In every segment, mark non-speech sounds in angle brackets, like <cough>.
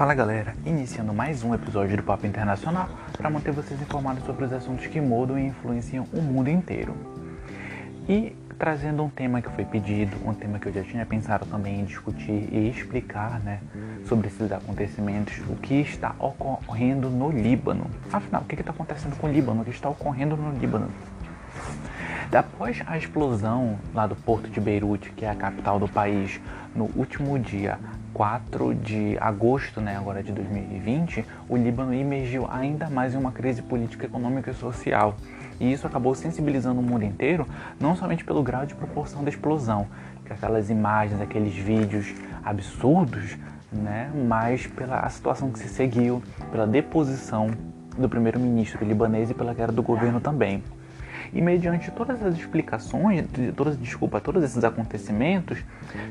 Fala galera, iniciando mais um episódio do Papo Internacional para manter vocês informados sobre os assuntos que mudam e influenciam o mundo inteiro. E trazendo um tema que foi pedido, um tema que eu já tinha pensado também em discutir e explicar né, sobre esses acontecimentos, o que está ocorrendo no Líbano. Afinal, o que está acontecendo com o Líbano? O que está ocorrendo no Líbano? Após a explosão lá do porto de Beirute, que é a capital do país, no último dia 4 de agosto, né, agora de 2020, o Líbano emergiu ainda mais em uma crise política, econômica e social. E isso acabou sensibilizando o mundo inteiro, não somente pelo grau de proporção da explosão, que aquelas imagens, aqueles vídeos absurdos, né, mas pela situação que se seguiu, pela deposição do primeiro-ministro libanês e pela queda do governo também. E mediante todas as explicações, todas, desculpa, todos esses acontecimentos,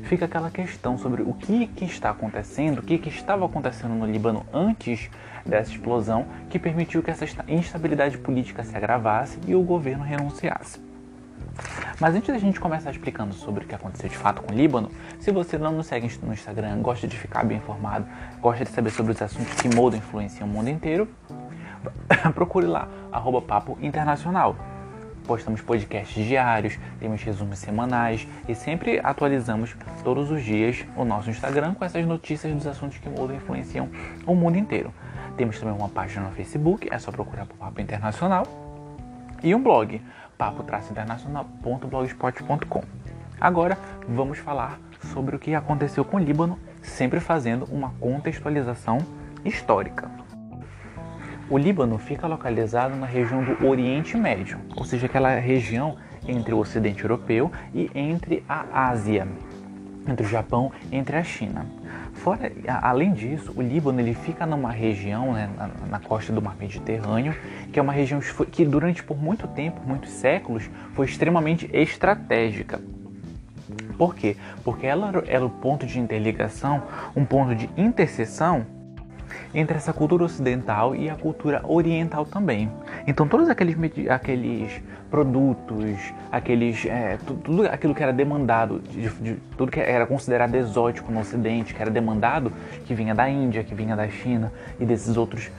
fica aquela questão sobre o que, que está acontecendo, o que, que estava acontecendo no Líbano antes dessa explosão que permitiu que essa instabilidade política se agravasse e o governo renunciasse. Mas antes da gente começar explicando sobre o que aconteceu de fato com o Líbano, se você não nos segue no Instagram, gosta de ficar bem informado, gosta de saber sobre os assuntos que mudam e influenciam o mundo inteiro, <laughs> procure lá, arroba Papo Internacional postamos podcasts diários, temos resumos semanais e sempre atualizamos todos os dias o nosso Instagram com essas notícias dos assuntos que mudam e influenciam o mundo inteiro. Temos também uma página no Facebook, é só procurar por Papo Internacional, e um blog, papo-internacional.blogspot.com. Agora vamos falar sobre o que aconteceu com o Líbano, sempre fazendo uma contextualização histórica. O Líbano fica localizado na região do Oriente Médio, ou seja, aquela região entre o Ocidente Europeu e entre a Ásia, entre o Japão e entre a China. Fora, além disso, o Líbano ele fica numa região né, na, na, costa do Mar Mediterrâneo, que é uma região que durante por muito tempo, muitos séculos, foi extremamente estratégica. Por quê? Porque ela era o ponto de interligação, um ponto de interseção entre essa cultura ocidental e a cultura oriental também. Então todos aqueles, aqueles produtos, aqueles é, tudo aquilo que era demandado, de, de, tudo que era considerado exótico no Ocidente, que era demandado, que vinha da Índia, que vinha da China e desses outros,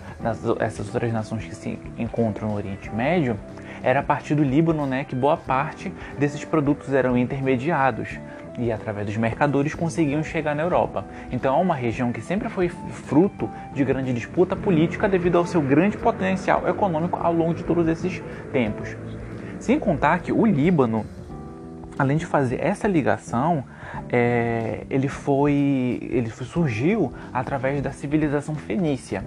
essas outras nações que se encontram no Oriente Médio, era a partir do Líbano, né, que boa parte desses produtos eram intermediados e através dos mercadores conseguiam chegar na Europa. Então é uma região que sempre foi fruto de grande disputa política devido ao seu grande potencial econômico ao longo de todos esses tempos. Sem contar que o Líbano, além de fazer essa ligação, é, ele foi, ele surgiu através da civilização fenícia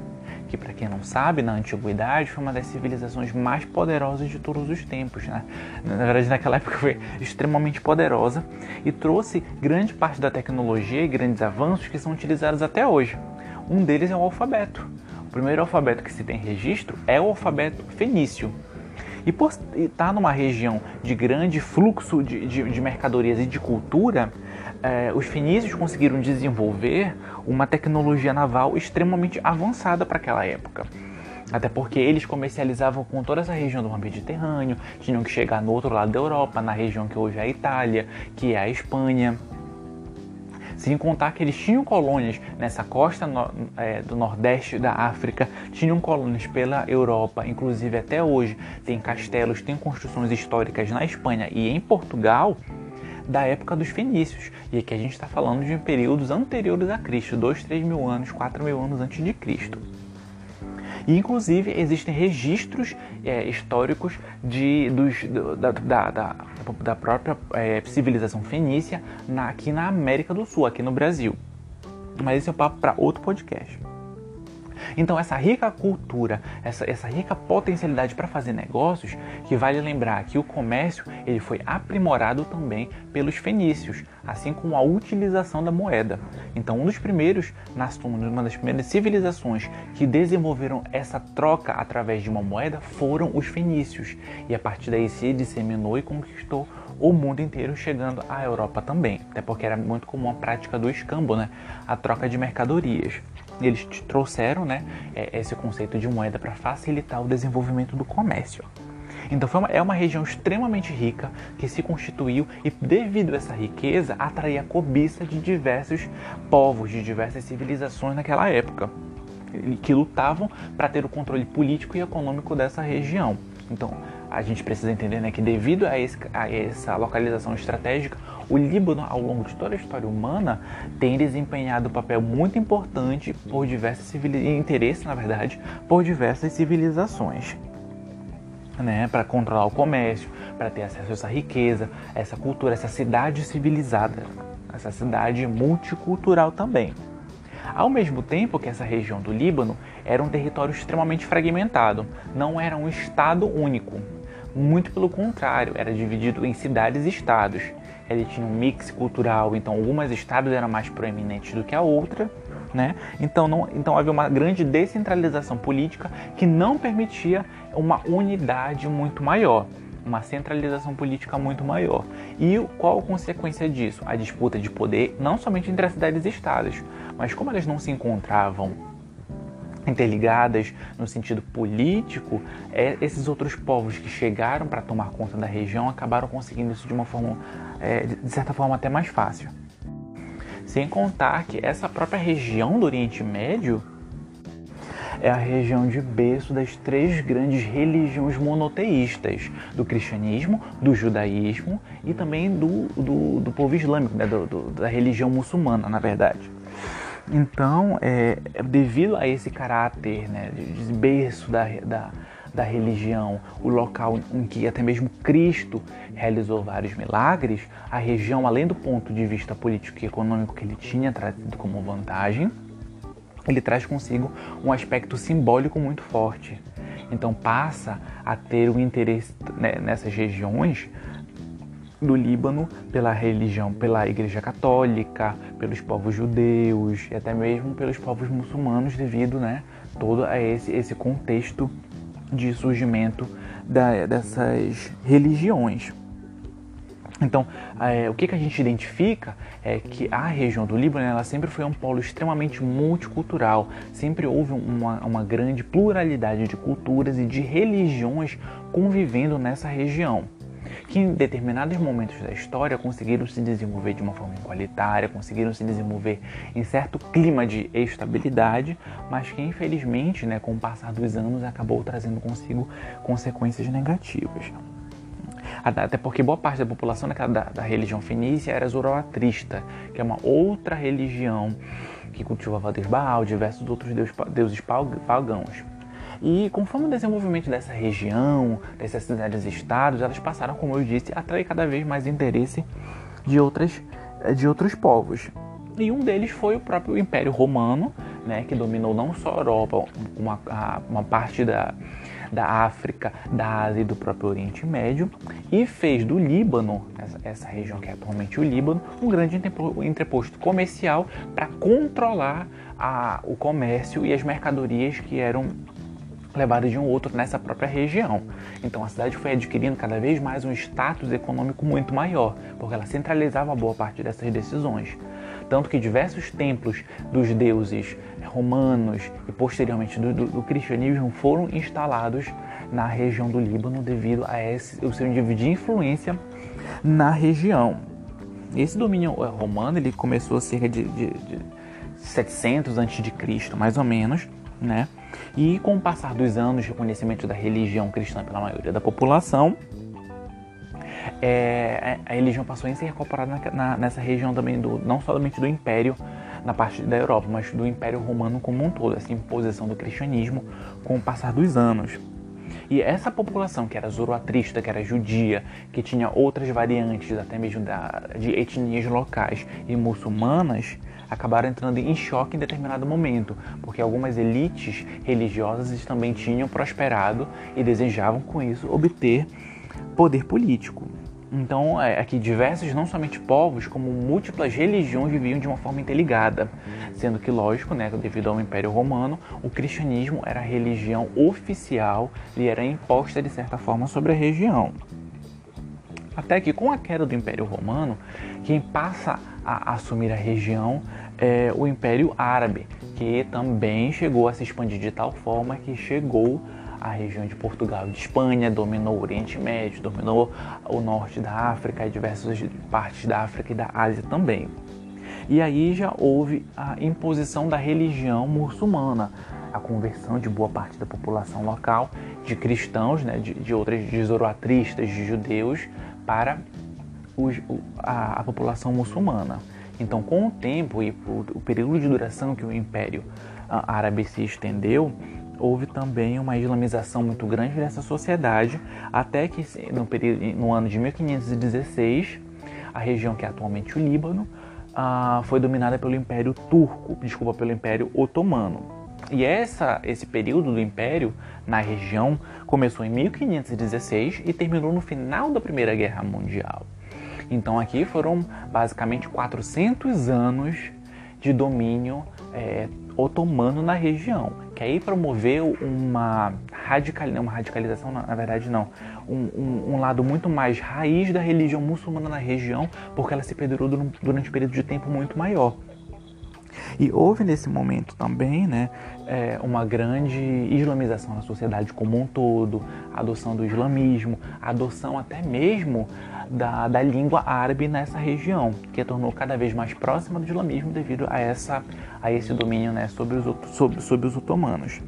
que para quem não sabe, na antiguidade foi uma das civilizações mais poderosas de todos os tempos. Né? Na verdade, naquela época foi extremamente poderosa e trouxe grande parte da tecnologia e grandes avanços que são utilizados até hoje. Um deles é o alfabeto. O primeiro alfabeto que se tem registro é o alfabeto fenício. E por estar numa região de grande fluxo de, de, de mercadorias e de cultura, eh, os fenícios conseguiram desenvolver uma tecnologia naval extremamente avançada para aquela época. Até porque eles comercializavam com toda essa região do Mediterrâneo, tinham que chegar no outro lado da Europa, na região que hoje é a Itália, que é a Espanha. Sem contar que eles tinham colônias nessa costa no, é, do nordeste da África, tinham colônias pela Europa, inclusive até hoje tem castelos, tem construções históricas na Espanha e em Portugal da época dos fenícios. E aqui a gente está falando de períodos anteriores a Cristo, 2, 3 mil anos, 4 mil anos antes de Cristo. E inclusive existem registros é, históricos de, dos, da, da, da, da, própria é, civilização fenícia na, aqui na América do Sul, aqui no Brasil. Mas esse é um papo para outro podcast. Então, essa rica cultura, essa, essa rica potencialidade para fazer negócios, que vale lembrar que o comércio ele foi aprimorado também pelos fenícios, assim como a utilização da moeda. Então, um dos primeiros, uma das primeiras civilizações que desenvolveram essa troca através de uma moeda foram os fenícios. E a partir daí se disseminou e conquistou o mundo inteiro, chegando à Europa também. Até porque era muito comum a prática do escambo, né? a troca de mercadorias eles trouxeram né, é, esse conceito de moeda para facilitar o desenvolvimento do comércio. Então uma, é uma região extremamente rica que se constituiu e, devido a essa riqueza, atraía a cobiça de diversos povos, de diversas civilizações naquela época, que lutavam para ter o controle político e econômico dessa região. Então, a gente precisa entender né, que devido a, esse, a, essa localização estratégica, o Líbano, ao longo de toda a história humana, tem desempenhado um papel muito importante por diversas civilizações, interesse, na verdade, por diversas civilizações. Né, para controlar o comércio, para ter acesso a essa riqueza, essa cultura, essa cidade civilizada, essa cidade multicultural também. Ao mesmo tempo que essa região do Líbano era um território extremamente fragmentado, não era um estado único. Muito pelo contrário, era dividido em cidades e estados. Ele tinha um mix cultural, então algumas estados eram mais proeminentes do que a outra, né? Então, não, então havia uma grande descentralização política que não permitia uma unidade muito maior, uma centralização política muito maior. E qual a consequência disso? A disputa de poder, não somente entre as cidades e estados, mas como elas não se encontravam interligadas no sentido político, é, esses outros povos que chegaram para tomar conta da região acabaram conseguindo isso de uma forma, é, de certa forma, até mais fácil. Sem contar que essa própria região do Oriente Médio é a região de berço das três grandes religiões monoteístas, do cristianismo, do judaísmo e também do, do, do povo islâmico, né? do, do, da religião muçulmana, na verdade. Então, é, devido a esse caráter né, de berço da, da, da religião, o local em que até mesmo Cristo realizou vários milagres, a região, além do ponto de vista político e econômico que ele tinha trazido como vantagem, ele traz consigo um aspecto simbólico muito forte. Então passa a ter um interesse né, nessas regiões do Líbano pela religião, pela Igreja Católica, pelos povos judeus e até mesmo pelos povos muçulmanos devido, né, todo a esse, esse contexto de surgimento da, dessas religiões. Então, é, o que, que a gente identifica é que a região do Líbano ela sempre foi um polo extremamente multicultural, sempre houve uma, uma grande pluralidade de culturas e de religiões convivendo nessa região que em determinados momentos da história conseguiram se desenvolver de uma forma igualitária, conseguiram se desenvolver em certo clima de estabilidade, mas que infelizmente, né, com o passar dos anos, acabou trazendo consigo consequências negativas. Até porque boa parte da população da, da religião fenícia era zoroastrista, que é uma outra religião que cultivava Deus Baal, diversos outros deuses pagãos. E conforme o desenvolvimento dessa região, dessas cidades-estados, elas passaram, como eu disse, a atrair cada vez mais interesse de, outras, de outros povos. E um deles foi o próprio Império Romano, né, que dominou não só a Europa, uma, uma parte da, da África, da Ásia e do próprio Oriente Médio, e fez do Líbano, essa, essa região que é atualmente o Líbano, um grande entreposto comercial para controlar a, o comércio e as mercadorias que eram levadas de um outro nessa própria região. Então a cidade foi adquirindo cada vez mais um status econômico muito maior, porque ela centralizava boa parte dessas decisões. Tanto que diversos templos dos deuses romanos e posteriormente do, do, do cristianismo foram instalados na região do Líbano devido a esse, o seu nível de influência na região. Esse domínio eh, romano ele começou cerca de, de, de 700 a.C., mais ou menos, né? E com o passar dos anos, reconhecimento da religião cristã pela maioria da população, é, a religião passou a ser incorporada na, na, nessa região também, do, não somente do Império, na parte da Europa, mas do Império Romano como um todo, essa imposição do cristianismo com o passar dos anos. E essa população que era zoroastrista, que era judia, que tinha outras variantes, até mesmo da, de etnias locais e muçulmanas, acabaram entrando em choque em determinado momento, porque algumas elites religiosas também tinham prosperado e desejavam com isso obter poder político. Então, é, aqui diversos, não somente povos, como múltiplas religiões viviam de uma forma interligada, sendo que, lógico, né, devido ao Império Romano, o cristianismo era a religião oficial e era imposta de certa forma sobre a região. Até que, com a queda do Império Romano, quem passa a assumir a região é o Império Árabe, que também chegou a se expandir de tal forma que chegou a região de Portugal e de Espanha, dominou o Oriente Médio, dominou o norte da África e diversas partes da África e da Ásia também. E aí já houve a imposição da religião muçulmana, a conversão de boa parte da população local, de cristãos, né, de, de outras, de zoroatristas, de judeus, para os, a, a, população muçulmana. Então, com o tempo e o, período de duração que o Império Árabe se estendeu, houve também uma islamização muito grande dessa sociedade, até que no, período, no ano de 1516, a região que é atualmente o Líbano, ah, foi dominada pelo Império Turco, desculpa, pelo Império Otomano. E essa, esse período do Império na região começou em 1516 e terminou no final da Primeira Guerra Mundial. Então aqui foram basicamente 400 anos de domínio é, otomano na região, que aí promoveu uma, radical, uma radicalização, na verdade não, um, um, um, lado muito mais raiz da religião muçulmana na região, porque ela se perdurou durante um período de tempo muito maior. E houve nesse momento também né, é, uma grande islamização na sociedade como um todo, a adoção do islamismo, a adoção até mesmo da, da língua árabe nessa região, que a tornou cada vez mais próxima do islamismo devido a, essa, a esse domínio né, sobre, os, sobre, sobre os otomanos.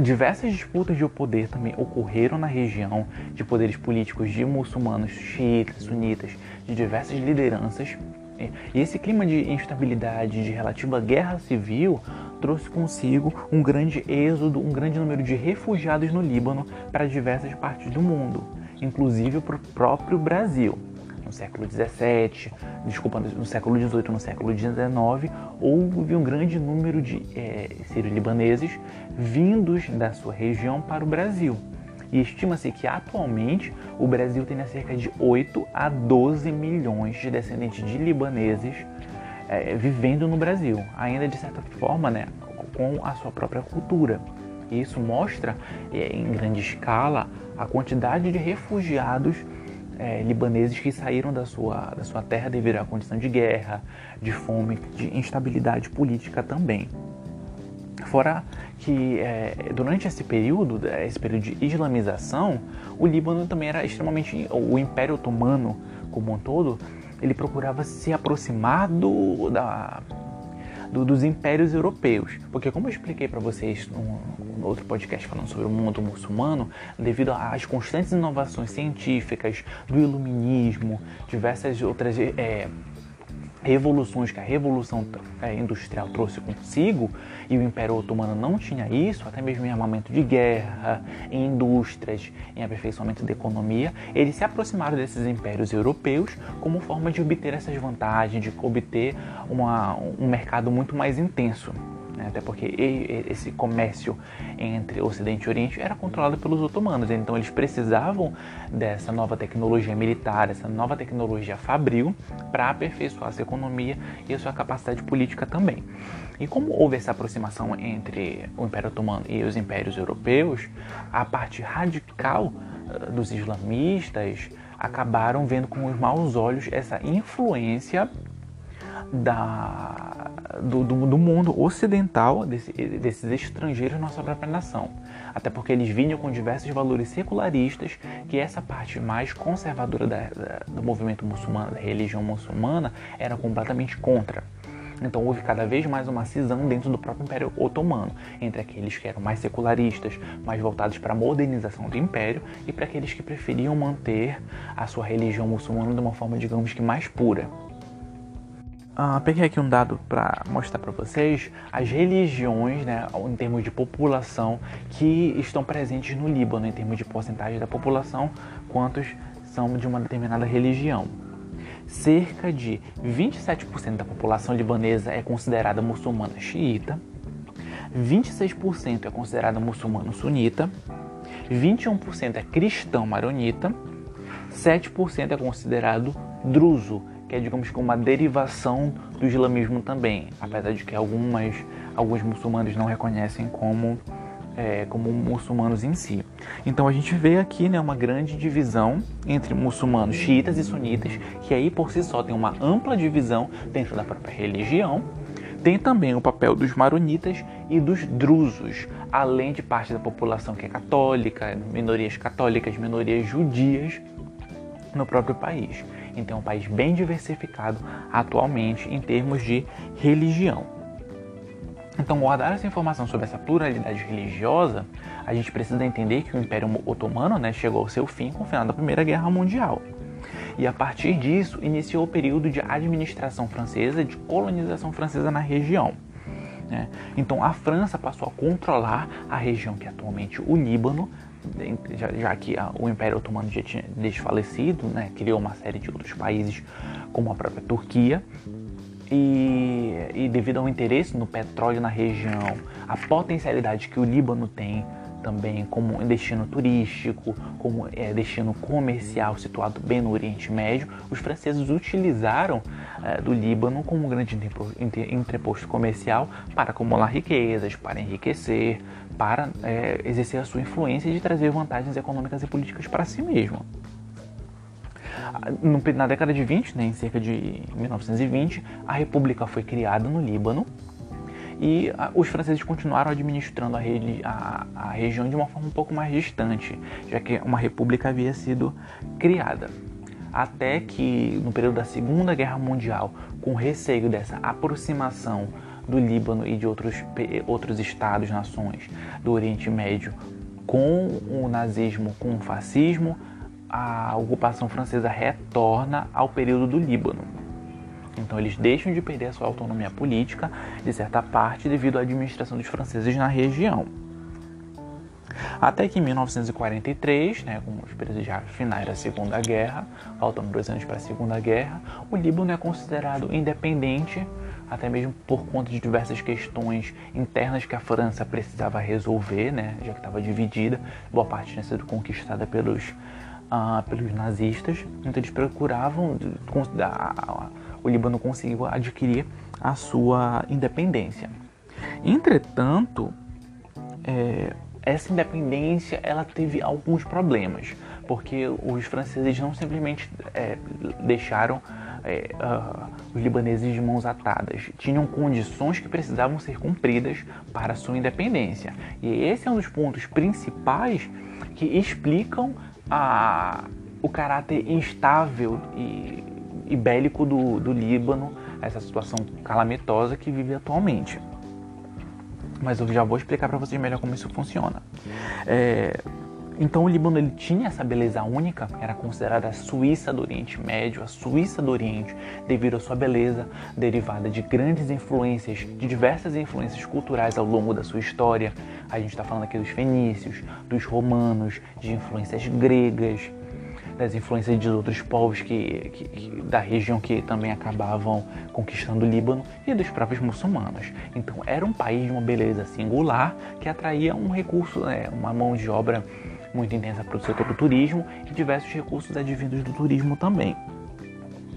Diversas disputas de poder também ocorreram na região de poderes políticos de muçulmanos, xiitas, sunitas, de diversas lideranças. E esse clima de instabilidade, de relativa guerra civil, trouxe consigo um grande êxodo, um grande número de refugiados no Líbano para diversas partes do mundo inclusive para o próprio Brasil. No século XVII, desculpa, no século XVIII, no século XIX, houve um grande número de é, sírio-libaneses vindos da sua região para o Brasil. E estima-se que atualmente o Brasil tenha cerca de 8 a 12 milhões de descendentes de libaneses é, vivendo no Brasil, ainda de certa forma, né, com a sua própria cultura. E isso mostra é, em grande escala a quantidade de refugiados é, libaneses que saíram da sua, da sua terra devido à condição de guerra, de fome, de instabilidade política também. Fora que é, durante esse período, esse período de islamização, o Líbano também era extremamente. O Império Otomano, como um todo, ele procurava se aproximar do, da, do, dos impérios europeus. Porque, como eu expliquei para vocês no outro podcast falando sobre o mundo muçulmano, devido às constantes inovações científicas, do iluminismo, diversas outras. É, revoluções que a Revolução é, Industrial trouxe consigo, e o Império Otomano não tinha isso, até mesmo em armamento de guerra, em indústrias, em aperfeiçoamento da economia, eles se aproximaram desses impérios europeus como forma de obter essas vantagens, de obter uma, um mercado muito mais intenso né? até porque esse comércio entre Ocidente e Oriente era controlado pelos otomanos, então eles precisavam dessa nova tecnologia militar, essa nova tecnologia fabril para aperfeiçoar sua economia e a sua capacidade política também. E como houve essa aproximação entre o Império Otomano e os impérios europeus, a parte radical eh, dos islamistas acabaram vendo com os maus olhos essa influência da, do, do, do, mundo ocidental, desse, desses estrangeiros nossa própria nação. Até porque eles vinham com diversos valores secularistas que essa parte mais conservadora da, da, do movimento muçulmano, da religião muçulmana, era completamente contra. Então houve cada vez mais uma cisão dentro do próprio Império Otomano, entre aqueles que eram mais secularistas, mais voltados para a modernização do Império, e para aqueles que preferiam manter a sua religião muçulmana de uma forma, digamos que mais pura. Uh, peguei aqui um dado para mostrar para vocês as religiões, né, em termos de população, que estão presentes no Líbano, em termos de porcentagem da população, quantos são de uma determinada religião. Cerca de 27% da população libanesa é considerada muçulmana xiita, 26% é considerada muçulmano sunita, 21% é cristão maronita, 7% é considerado druso, que é, digamos que uma derivação do islamismo também, apesar de que algumas, alguns muçulmanos não reconhecem como, é, como muçulmanos em si. Então a gente vê aqui né, uma grande divisão entre muçulmanos xiitas e sunitas, que aí por si só tem uma ampla divisão dentro da própria religião, Tem também o papel dos maronitas e dos drusos, além de parte da população que é católica, minorias católicas, minorias judias no próprio país. Então é um país bem diversificado atualmente em termos de religião. Então, guardar essa informação sobre essa pluralidade religiosa, a gente precisa entender que o Império Otomano né, chegou ao seu fim com o final da Primeira Guerra Mundial. E a partir disso, iniciou o período de administração francesa, de colonização francesa na região. Né? Então, a França passou a controlar a região que é atualmente o Líbano, já, já que a, o Império Otomano já tinha desfalecido, né? criou uma série de outros países, como a própria Turquia, e, e, devido ao interesse no petróleo na região, a potencialidade que o Líbano tem também como destino turístico, como é, destino comercial situado bem no Oriente Médio, os franceses utilizaram é, do Líbano como um grande entreposto comercial para acumular riquezas, para enriquecer, para é, exercer a sua influência e de trazer vantagens econômicas e políticas para si mesmo. Na década de 20, né, em cerca de 1920, a república foi criada no Líbano e a, os franceses continuaram administrando a, a, a, região de uma forma um pouco mais distante, já que uma república havia sido criada. Até que, no período da Segunda Guerra Mundial, com receio dessa aproximação do Líbano e de outros, outros estados, nações do Oriente Médio com o nazismo, com o fascismo, a ocupação francesa retorna ao período do Líbano. Então eles deixam de perder a sua autonomia política, de certa parte, devido à administração dos franceses na região. Até que em 1943, né, com os já finais da Segunda Guerra, faltando dois anos para a Segunda Guerra, o Líbano é considerado independente, até mesmo por conta de diversas questões internas que a França precisava resolver, né, já que estava dividida, boa parte tinha sido conquistada pelos, uh, pelos nazistas, então eles procuravam o Líbano conseguiu adquirir a sua independência. Entretanto, é, essa independência ela teve alguns problemas, porque os franceses não simplesmente é, deixaram é, uh, os libaneses de mãos atadas, tinham condições que precisavam ser cumpridas para sua independência. E esse é um dos pontos principais que explicam a, o caráter instável e e bélico do, do Líbano, essa situação calamitosa que vive atualmente. Mas eu já vou explicar para vocês melhor como isso funciona. É, então o Líbano ele tinha essa beleza única, era considerada a Suíça do Oriente Médio, a Suíça do Oriente, devido à sua beleza derivada de grandes influências, de diversas influências culturais ao longo da sua história. A gente está falando aqui dos fenícios, dos romanos, de influências gregas, das influências de outros povos que, que, que, da região que também acabavam conquistando o Líbano e dos próprios muçulmanos. Então era um país de uma beleza singular que atraía um recurso, né, uma mão de obra muito intensa para o setor do turismo e diversos recursos advindos do turismo também.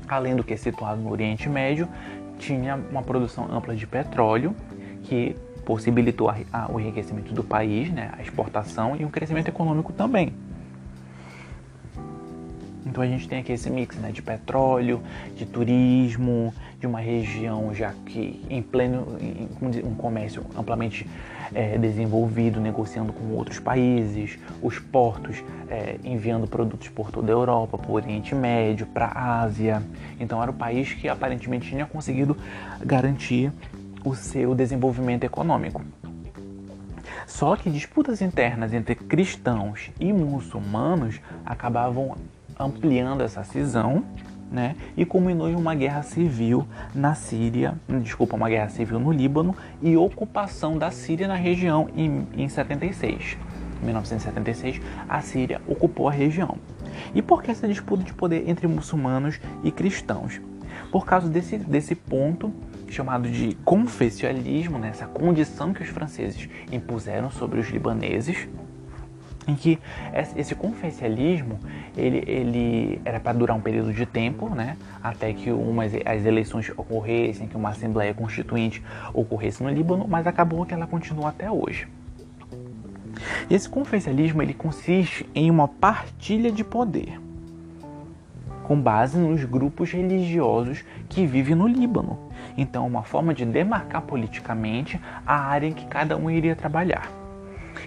Além do que situado no Oriente Médio, tinha uma produção ampla de petróleo que possibilitou a, a, o enriquecimento do país, né, a exportação e um crescimento econômico também. Então a gente tem aqui esse mix né, de petróleo, de turismo, de uma região já que em pleno um comércio amplamente é, desenvolvido, negociando com outros países, os portos é, enviando produtos por toda a Europa, por Oriente Médio, para a Ásia. Então era o país que aparentemente tinha conseguido garantir o seu desenvolvimento econômico. Só que disputas internas entre cristãos e muçulmanos acabavam ampliando essa cisão, né? E culminou em uma guerra civil na Síria, desculpa, uma guerra civil no Líbano e ocupação da Síria na região em, em 76. Em 1976, a Síria ocupou a região. E por que essa disputa de poder entre muçulmanos e cristãos? Por causa desse, desse ponto chamado de confessionalismo, né? essa condição que os franceses impuseram sobre os libaneses, em que esse confessionalismo ele, ele era para durar um período de tempo, né, até que umas, as eleições ocorressem, que uma assembleia constituinte ocorresse no Líbano, mas acabou que ela continua até hoje. esse confessionalismo ele consiste em uma partilha de poder. com base nos grupos religiosos que vivem no Líbano. Então, uma forma de demarcar politicamente a área em que cada um iria trabalhar.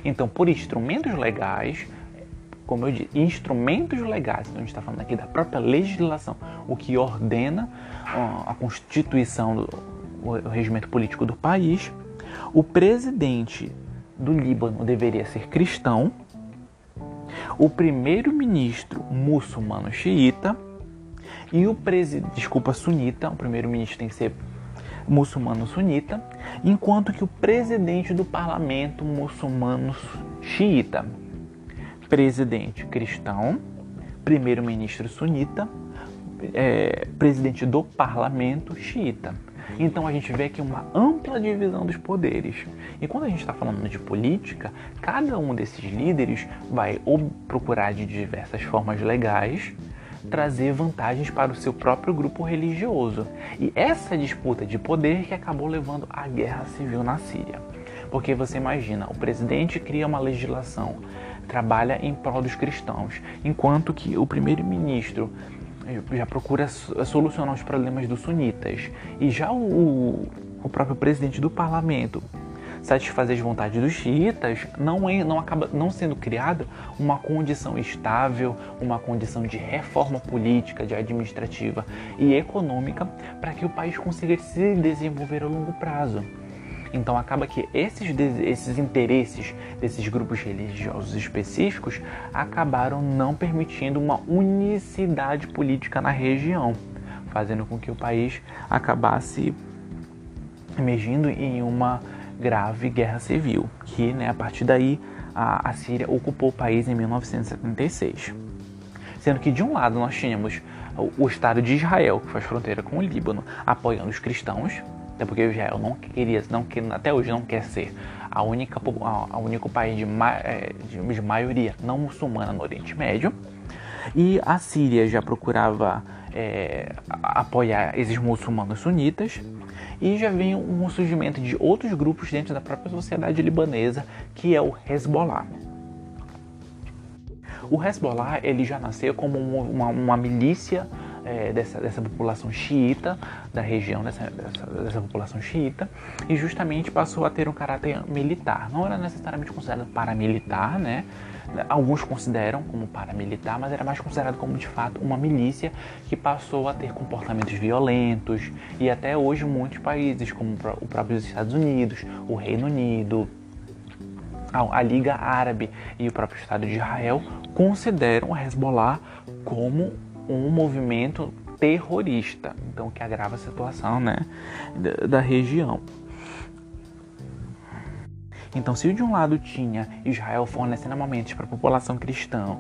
Então, por instrumentos legais, como eu disse, instrumentos legais, então a gente está falando aqui da própria legislação, o que ordena a constituição, do, o regimento político do país, o presidente do Líbano deveria ser cristão, o primeiro-ministro muçulmano xiita. E o presidente, desculpa, sunita, o primeiro-ministro tem que ser muçulmano sunita, enquanto que o presidente do parlamento muçulmano xiita, presidente cristão, primeiro-ministro sunita, é, presidente do parlamento xiita. Então a gente vê aqui uma ampla divisão dos poderes. E quando a gente está falando de política, cada um desses líderes vai ou procurar de diversas formas legais trazer vantagens para o seu próprio grupo religioso. E essa disputa de poder que acabou levando à guerra civil na Síria. Porque você imagina, o presidente cria uma legislação, trabalha em prol dos cristãos, enquanto que o primeiro-ministro já procura solucionar os problemas dos sunitas. E já o, o próprio presidente do parlamento satisfazer as vontades dos xiitas, não, é, não acaba não sendo criada uma condição estável, uma condição de reforma política, de administrativa e econômica para que o país consiga se desenvolver a longo prazo. Então acaba que esses, esses interesses desses grupos religiosos específicos acabaram não permitindo uma unicidade política na região, fazendo com que o país acabasse emergindo em uma grave guerra civil, que né, a partir daí a, a Síria ocupou o país em 1976. Sendo que de um lado nós tínhamos o, o Estado de Israel, que faz fronteira com o Líbano, apoiando os cristãos, até porque Israel não queria, não, até hoje não quer ser a única, a, a único país de, é, de, de maioria não muçulmana no Oriente Médio. E a Síria já procurava é, apoiar esses muçulmanos sunitas e já vem um surgimento de outros grupos dentro da própria sociedade libanesa, que é o Hezbollah. O Hezbollah ele já nasceu como uma, uma milícia é, dessa, dessa população xiita, da região dessa, dessa, dessa, população xiita, e justamente passou a ter um caráter militar. Não era necessariamente considerado paramilitar, né? Alguns consideram como paramilitar, mas era mais considerado como de fato uma milícia que passou a ter comportamentos violentos. E até hoje muitos países, como o próprio Estados Unidos, o Reino Unido, a Liga Árabe e o próprio Estado de Israel consideram o Hezbollah como um movimento terrorista, então que agrava a situação né, da, da região. Então, se de um lado tinha Israel fornecendo armamentos para a população cristã,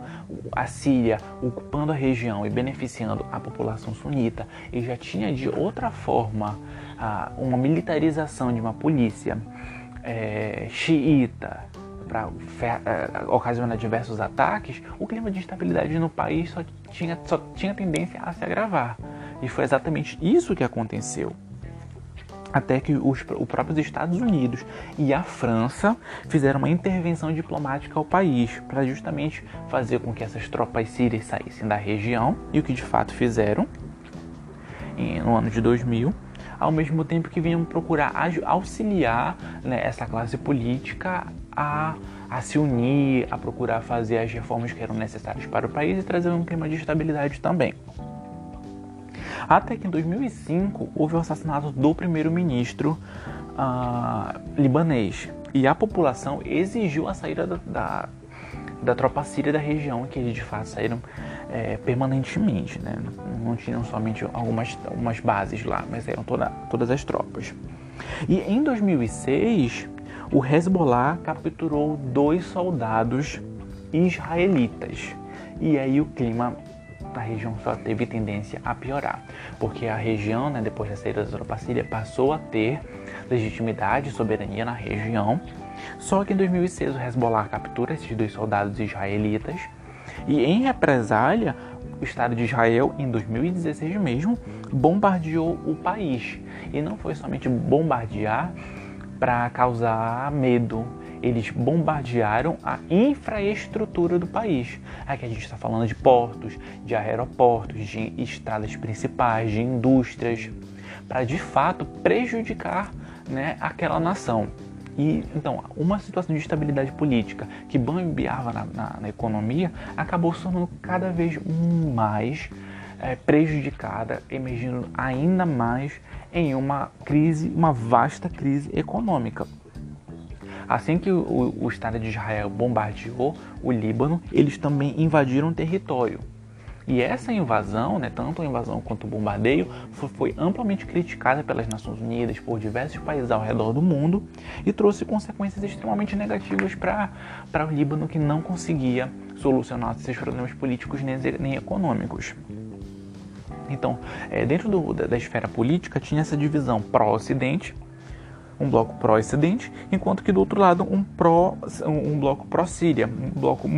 a Síria ocupando a região e beneficiando a população sunita, e já tinha de outra forma uma militarização de uma polícia é, xiita para é, ocasionar diversos ataques, o clima de instabilidade no país só tinha, só tinha tendência a se agravar. E foi exatamente isso que aconteceu até que os, os próprios Estados Unidos e a França fizeram uma intervenção diplomática ao país para justamente fazer com que essas tropas sírias saíssem da região e o que de fato fizeram no ano de 2000, ao mesmo tempo que vinham procurar auxiliar né, essa classe política a, a se unir, a procurar fazer as reformas que eram necessárias para o país e trazer um clima de estabilidade também. Até que em 2005 houve o assassinato do primeiro-ministro uh, libanês e a população exigiu a saída da, da, da tropa síria da região, que eles de fato saíram é, permanentemente, né? não tinham somente algumas, algumas bases lá, mas eram toda, todas as tropas. E em 2006, o Hezbollah capturou dois soldados israelitas. E aí o clima a região só teve tendência a piorar, porque a região, né, depois da saída da tropa síria, passou a ter legitimidade e soberania na região. Só que em 2006 o Hezbollah captura esses dois soldados israelitas e em represália o Estado de Israel, em 2016 mesmo, bombardeou o país. E não foi somente bombardear para causar medo eles bombardearam a infraestrutura do país. Aqui a gente está falando de portos, de aeroportos, de estradas principais, de indústrias, para de fato prejudicar né, aquela nação. E então, uma situação de estabilidade política que bambeava na, na, na economia acabou se tornando cada vez mais é, prejudicada, emergindo ainda mais em uma crise, uma vasta crise econômica. Assim que o, o Estado de Israel bombardeou o Líbano, eles também invadiram território. E essa invasão, né, tanto a invasão quanto o bombardeio, foi, foi, amplamente criticada pelas Nações Unidas, por diversos países ao redor do mundo e trouxe consequências extremamente negativas para o Líbano, que não conseguia solucionar seus problemas políticos nem, nem econômicos. Então, é, dentro do, da, da, esfera política tinha essa divisão pró-Ocidente, um bloco pró-Ocidente, enquanto que do outro lado um, pró, um, bloco pró-Síria, um bloco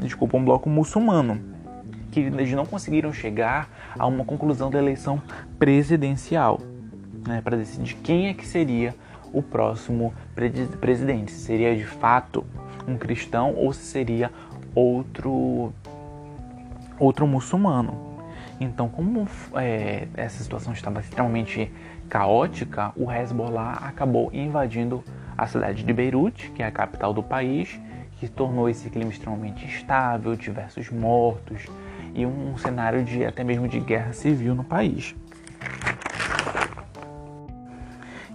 desculpa, um bloco muçulmano, que eles não conseguiram chegar a uma conclusão da eleição presidencial, né, para decidir quem é que seria o próximo presidente, se seria de fato um cristão ou se seria outro outro muçulmano. Então, como é, essa situação estava extremamente caótica, o Hezbollah acabou invadindo a cidade de Beirute, que é a capital do país, que tornou esse clima extremamente instável, diversos mortos e um cenário de até mesmo de guerra civil no país.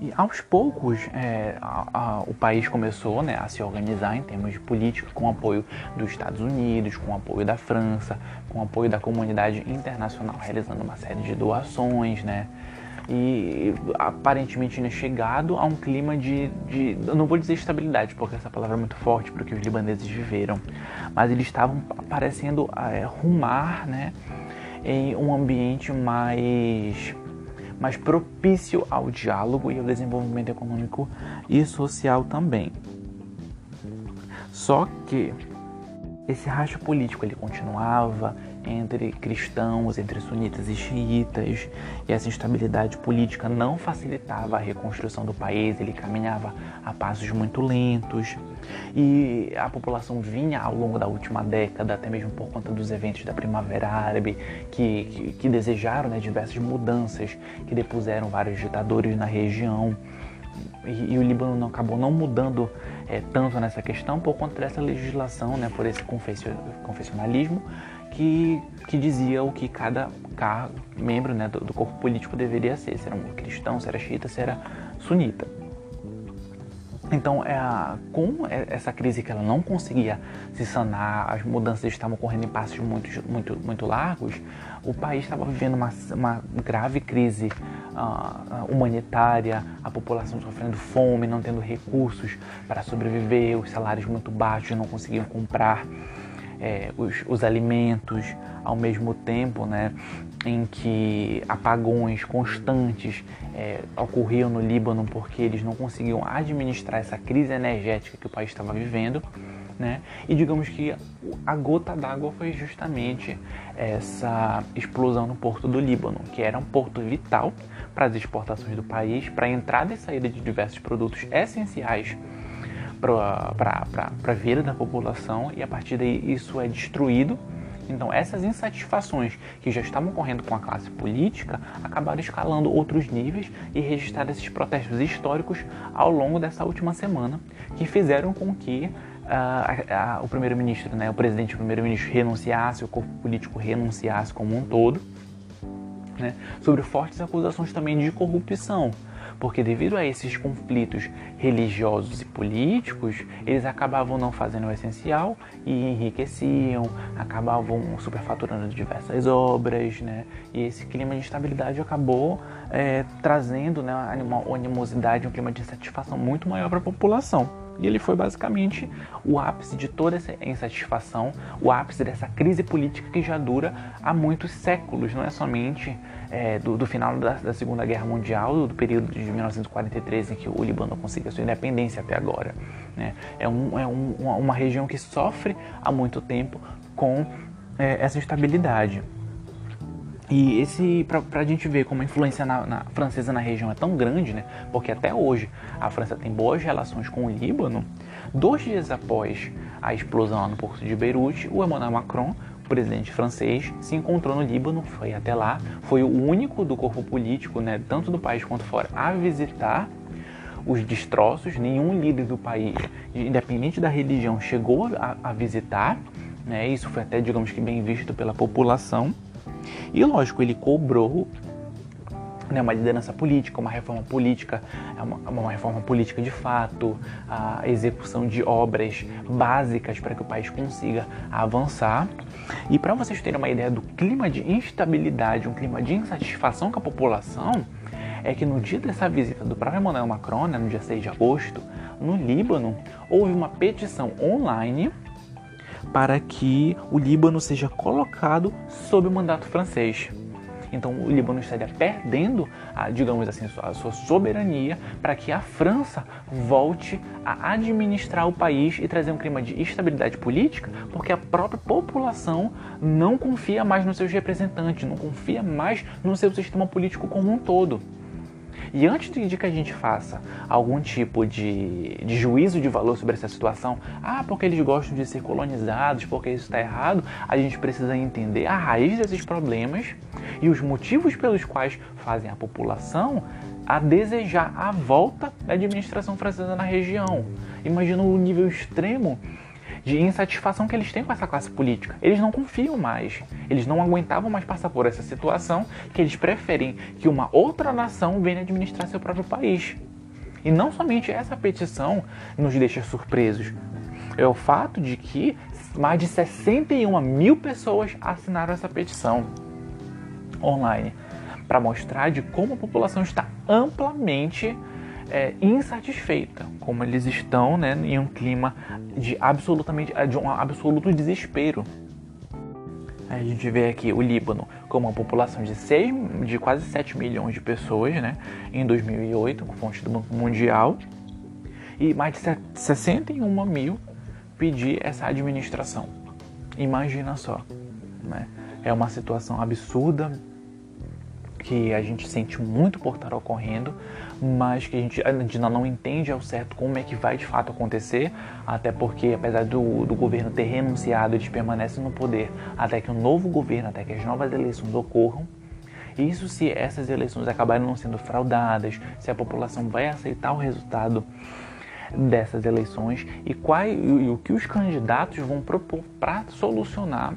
E aos poucos é, a, a, o país começou né, a se organizar em termos de política, com apoio dos Estados Unidos, com apoio da França, com apoio da comunidade internacional, realizando uma série de doações, né? E aparentemente tinha chegado a um clima de, de, não vou dizer estabilidade, porque essa palavra é muito forte para o que os libaneses viveram, mas eles estavam parecendo é, rumar, né, em um ambiente mais mas propício ao diálogo e ao desenvolvimento econômico e social também. Só que esse racha político ele continuava entre cristãos, entre sunitas e xiitas, e essa instabilidade política não facilitava a reconstrução do país, ele caminhava a passos muito lentos, e a população vinha ao longo da última década, até mesmo por conta dos eventos da Primavera Árabe, que, que, que desejaram né, diversas mudanças, que depuseram vários ditadores na região, e, e o Líbano não, acabou não mudando é, tanto nessa questão por conta dessa legislação, né, por esse confessionalismo, que, que dizia o que cada cargo, membro né, do, do, corpo político deveria ser, se era um cristão, se era xiita, se era sunita. Então, é a, com essa crise que ela não conseguia se sanar, as mudanças estavam correndo em passos muito, muito, muito largos, o país estava vivendo uma, uma grave crise uh, humanitária, a população sofrendo fome, não tendo recursos para sobreviver, os salários muito baixos, não conseguiam comprar é, os, os, alimentos, ao mesmo tempo né, em que apagões constantes é, ocorriam no Líbano porque eles não conseguiam administrar essa crise energética que o país estava vivendo. Né? E digamos que a gota d'água foi justamente essa explosão no porto do Líbano, que era um porto vital para as exportações do país, para a entrada e saída de diversos produtos essenciais para a vida da população e a partir daí isso é destruído. Então, essas insatisfações que já estavam ocorrendo com a classe política acabaram escalando outros níveis e registraram esses protestos históricos ao longo dessa última semana, que fizeram com que uh, o primeiro-ministro, né, o presidente e o primeiro-ministro renunciasse, o corpo político renunciasse como um todo, né, sobre fortes acusações também de corrupção porque devido a esses conflitos religiosos e políticos, eles acabavam não fazendo o essencial e enriqueciam, acabavam superfaturando diversas obras, né? E esse clima de instabilidade acabou é, trazendo né, uma animosidade, um clima de insatisfação muito maior para a população. E ele foi basicamente o ápice de toda essa insatisfação, o ápice dessa crise política que já dura há muitos séculos, não é somente é, do, do, final da, da, Segunda Guerra Mundial, do, do, período de 1943 em que o Líbano conseguiu sua independência até agora. Né? É, um, é um, uma, uma, região que sofre há muito tempo com é, essa instabilidade. E esse, pra, pra gente ver como a influência na, na, francesa na região é tão grande, né? Porque até hoje a França tem boas relações com o Líbano. Dois dias após a explosão lá no porto de Beirute, o Emmanuel Macron, o presidente francês, se encontrou no Líbano, foi até lá, foi o único do corpo político, né, tanto do país quanto fora, a visitar os destroços. Nenhum líder do país, independente da religião, chegou a, a visitar. Né? Isso foi até, digamos que, bem visto pela população. E lógico, ele cobrou né, uma liderança política, uma reforma política, é uma, uma, reforma política de fato, a execução de obras básicas para que o país consiga avançar. E para vocês terem uma ideia do clima de instabilidade, um clima de insatisfação com a população, é que no dia dessa visita do próprio Emmanuel Macron, né, no dia 6 de agosto, no Líbano, houve uma petição online para que o Líbano seja colocado sob o mandato francês. Então o Líbano estaria perdendo, digamos assim, a sua soberania para que a França volte a administrar o país e trazer um clima de estabilidade política, porque a própria população não confia mais nos seus representantes, não confia mais no seu sistema político como um todo. E antes de que a gente faça algum tipo de, de juízo de valor sobre essa situação, ah, porque eles gostam de ser colonizados, porque isso está errado, a gente precisa entender a raiz desses problemas e os motivos pelos quais fazem a população a desejar a volta da administração francesa na região. Imagina o nível extremo de insatisfação que eles têm com essa classe política. Eles não confiam mais, eles não aguentavam mais passar por essa situação que eles preferem que uma outra nação venha administrar seu próprio país. E não somente essa petição nos deixa surpresos, é o fato de que mais de 61 mil pessoas assinaram essa petição online para mostrar de como a população está amplamente é, insatisfeita, como eles estão né, em um clima de absolutamente de um absoluto desespero. A gente vê aqui o Líbano com uma população de, 6, de quase 7 milhões de pessoas né, em 2008, com fonte do Banco Mundial, e mais de 61 mil pedir essa administração. Imagina só. Né? É uma situação absurda, que a gente sente muito por estar ocorrendo, mas que a gente ainda não entende ao certo como é que vai de fato acontecer, até porque apesar do, do governo ter renunciado, eles permanecem no poder até que o um novo governo, até que as novas eleições ocorram. Isso se essas eleições acabarem não sendo fraudadas, se a população vai aceitar o resultado dessas eleições e, qual, e o que os candidatos vão propor para solucionar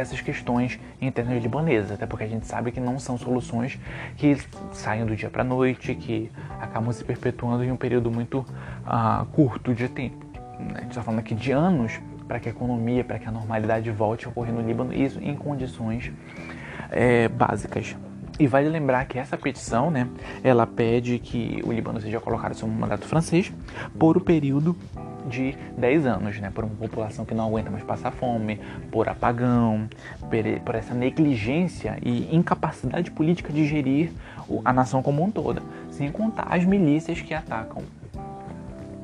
essas questões internas libanesas, até porque a gente sabe que não são soluções que saem do dia para a noite, que acabam se perpetuando em um período muito uh, curto de tempo. Né? A gente está falando aqui de anos para que a economia, para que a normalidade volte a ocorrer no Líbano, isso em condições é, básicas. E vale lembrar que essa petição, né, ela pede que o Líbano seja colocado sob um mandato francês por o período de 10 anos, né, por uma população que não aguenta mais passar fome, por apagão, por essa negligência e incapacidade política de gerir a nação como um todo, sem contar as milícias que atacam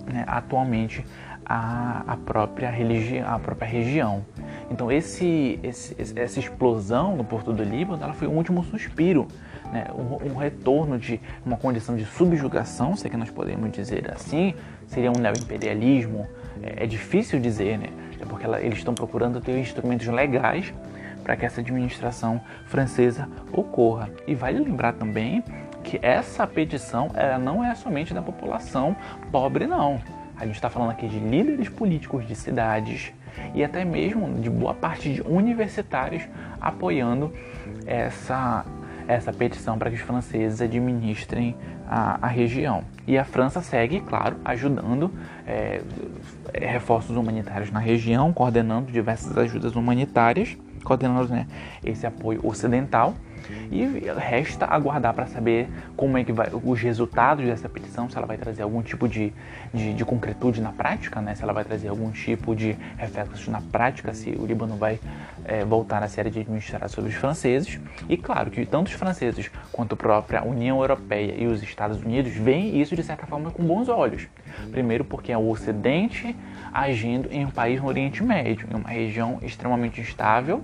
né, atualmente a, a, própria religião, a própria região. Então esse, esse, essa explosão no Porto do Líbano ela foi o último suspiro, né? um, um retorno de uma condição de subjugação, se é que nós podemos dizer assim, seria um neoimperialismo, é, é difícil dizer, né? É porque ela, eles estão procurando ter instrumentos legais para que essa administração francesa ocorra. E vale lembrar também que essa petição ela não é somente da população pobre, não. A gente está falando aqui de líderes políticos de cidades e até mesmo de boa parte de universitários apoiando essa, essa petição para que os franceses administrem a, a, região. E a França segue, claro, ajudando é, reforços humanitários na região, coordenando diversas ajudas humanitárias, coordenando né, esse apoio ocidental e resta aguardar para saber como é que vai os resultados dessa petição, se ela vai trazer algum tipo de, de, de concretude na prática, né? se ela vai trazer algum tipo de reflexo na prática, se o Líbano vai é, voltar a série de administrar sobre os franceses. E claro que tanto os franceses quanto a própria União Europeia e os Estados Unidos veem isso de certa forma com bons olhos. Primeiro porque é o Ocidente agindo em um país no Oriente Médio, em uma região extremamente instável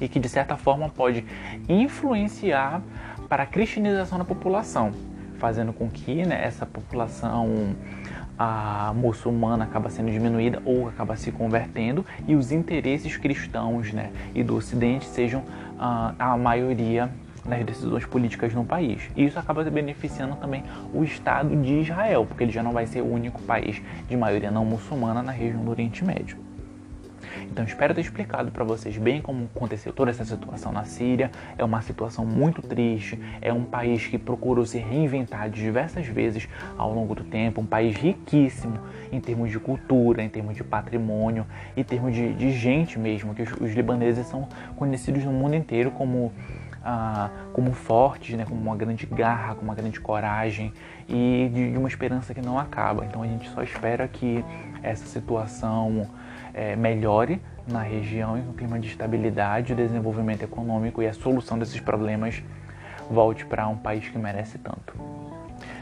e que de certa forma pode influenciar para a cristianização da população, fazendo com que né, essa população a muçulmana acaba sendo diminuída ou acaba se convertendo e os interesses cristãos né, e do Ocidente sejam uh, a maioria nas decisões políticas no país. E isso acaba beneficiando também o Estado de Israel, porque ele já não vai ser o único país de maioria não muçulmana na região do Oriente Médio. Então espero ter explicado para vocês bem como aconteceu toda essa situação na Síria. É uma situação muito triste, é um país que procurou se reinventar diversas vezes ao longo do tempo, um país riquíssimo em termos de cultura, em termos de patrimônio, em termos de, de gente mesmo, que os, os libaneses são conhecidos no mundo inteiro como ah, como fortes, né, com uma grande garra, com uma grande coragem e de, de, uma esperança que não acaba. Então a gente só espera que essa situação é, melhore na região, em um clima de estabilidade, desenvolvimento econômico e a solução desses problemas volte para um país que merece tanto.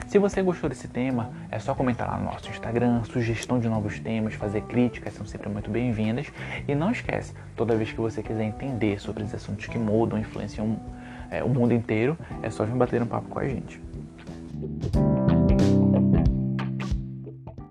Se você gostou desse tema, é só comentar lá no nosso Instagram, sugestão de novos temas, fazer críticas são sempre muito bem-vindas. E não esquece, toda vez que você quiser entender sobre os assuntos que mudam, influenciam é, o mundo inteiro, é só vir bater um papo com a gente.